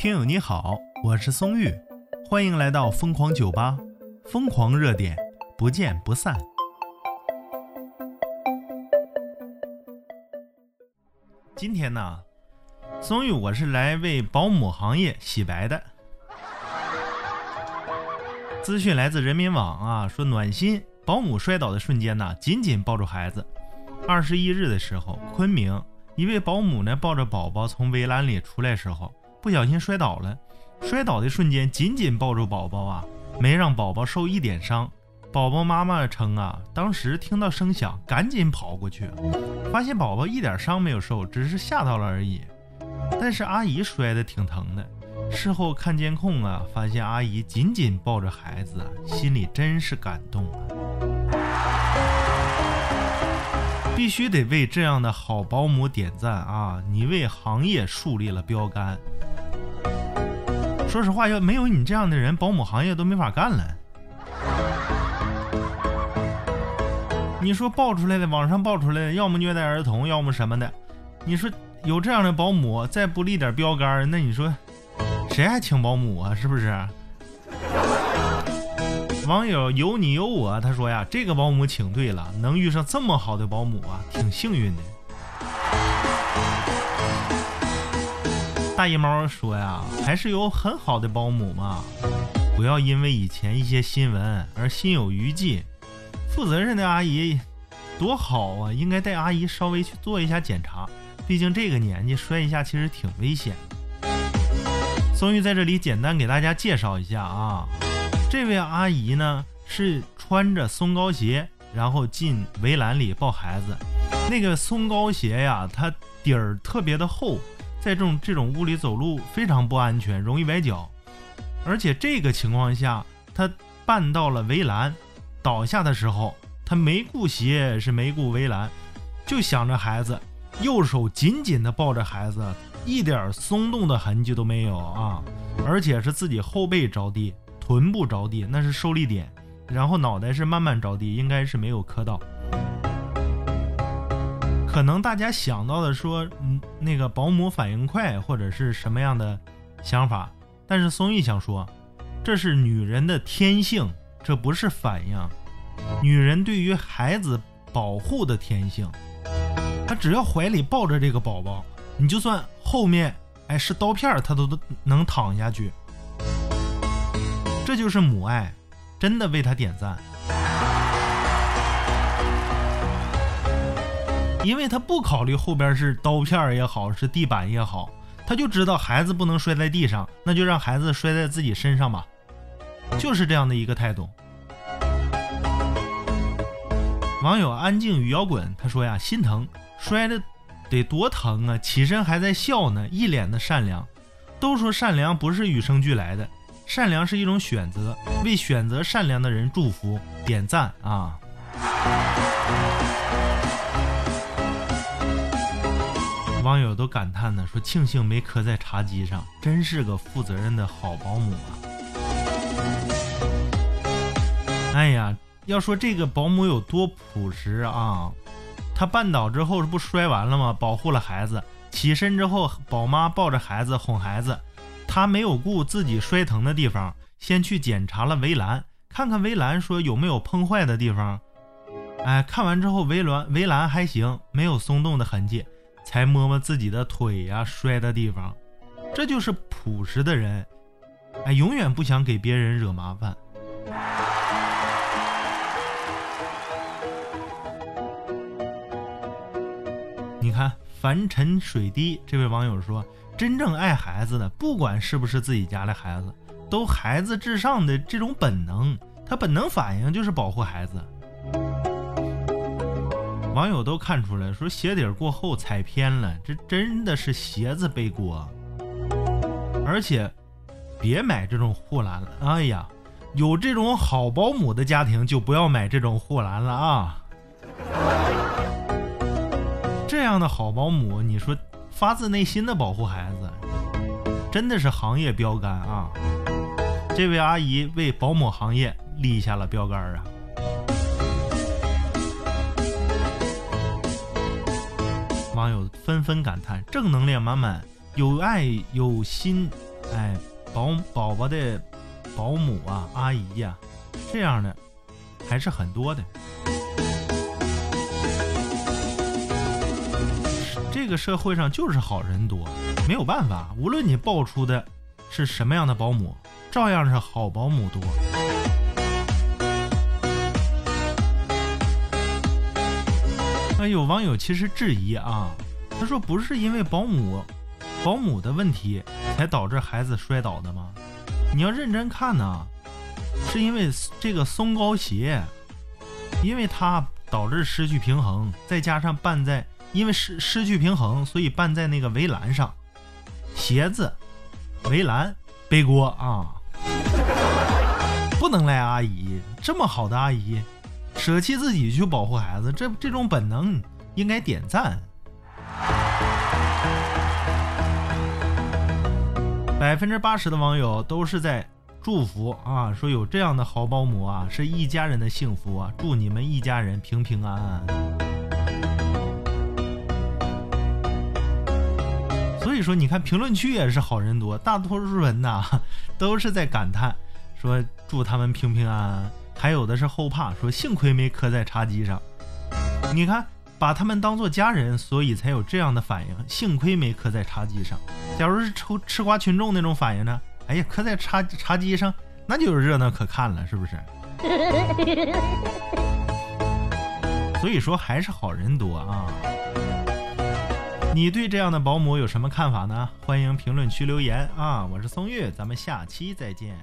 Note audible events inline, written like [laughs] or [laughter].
听友你好，我是松玉，欢迎来到疯狂酒吧，疯狂热点，不见不散。今天呢，松玉我是来为保姆行业洗白的。资讯来自人民网啊，说暖心，保姆摔倒的瞬间呢，紧紧抱住孩子。二十一日的时候，昆明一位保姆呢抱着宝宝从围栏里出来时候。不小心摔倒了，摔倒的瞬间紧紧抱住宝宝啊，没让宝宝受一点伤。宝宝妈妈称啊，当时听到声响，赶紧跑过去，发现宝宝一点伤没有受，只是吓到了而已。但是阿姨摔得挺疼的。事后看监控啊，发现阿姨紧紧抱着孩子，心里真是感动啊！必须得为这样的好保姆点赞啊！你为行业树立了标杆。说实话，要没有你这样的人，保姆行业都没法干了。你说爆出来的，网上爆出来的，要么虐待儿童，要么什么的。你说有这样的保姆，再不立点标杆，那你说谁还请保姆啊？是不是？网友有你有我，他说呀，这个保姆请对了，能遇上这么好的保姆啊，挺幸运的。大姨猫说呀，还是有很好的保姆嘛，不要因为以前一些新闻而心有余悸。负责任的阿姨多好啊，应该带阿姨稍微去做一下检查，毕竟这个年纪摔一下其实挺危险。松玉在这里简单给大家介绍一下啊，这位阿姨呢是穿着松糕鞋，然后进围栏里抱孩子。那个松糕鞋呀，它底儿特别的厚。在这种这种屋里走路非常不安全，容易崴脚，而且这个情况下，他绊到了围栏，倒下的时候，他没顾鞋，是没顾围栏，就想着孩子，右手紧紧地抱着孩子，一点松动的痕迹都没有啊，而且是自己后背着地，臀部着地，那是受力点，然后脑袋是慢慢着地，应该是没有磕到。可能大家想到的说，嗯，那个保姆反应快或者是什么样的想法，但是松玉想说，这是女人的天性，这不是反应。女人对于孩子保护的天性，她只要怀里抱着这个宝宝，你就算后面哎是刀片，她都都能躺下去。这就是母爱，真的为她点赞。因为他不考虑后边是刀片也好，是地板也好，他就知道孩子不能摔在地上，那就让孩子摔在自己身上吧，就是这样的一个态度。网友安静与摇滚他说呀，心疼，摔的得多疼啊，起身还在笑呢，一脸的善良。都说善良不是与生俱来的，善良是一种选择，为选择善良的人祝福，点赞啊。网友都感叹呢，说庆幸没磕在茶几上，真是个负责任的好保姆啊！哎呀，要说这个保姆有多朴实啊，他绊倒之后这不摔完了吗？保护了孩子，起身之后，宝妈抱着孩子哄孩子，他没有顾自己摔疼的地方，先去检查了围栏，看看围栏说有没有碰坏的地方。哎，看完之后围栏围栏还行，没有松动的痕迹。才摸摸自己的腿呀，摔的地方，这就是朴实的人，哎，永远不想给别人惹麻烦。你看，凡尘水滴这位网友说，真正爱孩子的，不管是不是自己家的孩子，都孩子至上的这种本能，他本能反应就是保护孩子。网友都看出来，说鞋底过厚踩偏了，这真的是鞋子背锅。而且，别买这种护栏了。哎呀，有这种好保姆的家庭就不要买这种护栏了啊！这样的好保姆，你说发自内心的保护孩子，真的是行业标杆啊！这位阿姨为保姆行业立下了标杆啊！纷纷感叹：正能量满满，有爱有心哎，保宝宝的保姆啊、阿姨呀，这样的还是很多的。这个社会上就是好人多，没有办法，无论你报出的是什么样的保姆，照样是好保姆多。那有网友其实质疑啊，他说不是因为保姆保姆的问题才导致孩子摔倒的吗？你要认真看呢，是因为这个松糕鞋，因为它导致失去平衡，再加上绊在。因为失失去平衡，所以绊在那个围栏上，鞋子、围栏背锅啊！[laughs] 不能赖阿姨，这么好的阿姨，舍弃自己去保护孩子，这这种本能应该点赞。百分之八十的网友都是在祝福啊，说有这样的好保姆啊，是一家人的幸福啊！祝你们一家人平平安安。所以说，你看评论区也是好人多，大多数人呐 [laughs] 都是在感叹，说祝他们平平安安，还有的是后怕，说幸亏没磕在茶几上。你看，把他们当做家人，所以才有这样的反应。幸亏没磕在茶几上，假如是抽吃瓜群众那种反应呢？哎呀，磕在茶茶几上，那就有热闹可看了，是不是？[laughs] 所以说，还是好人多啊。你对这样的保姆有什么看法呢？欢迎评论区留言啊！我是松玉，咱们下期再见。